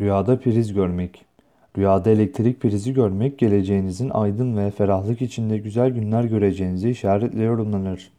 Rüyada priz görmek. Rüyada elektrik prizi görmek geleceğinizin aydın ve ferahlık içinde güzel günler göreceğinizi işaretle yorumlanır.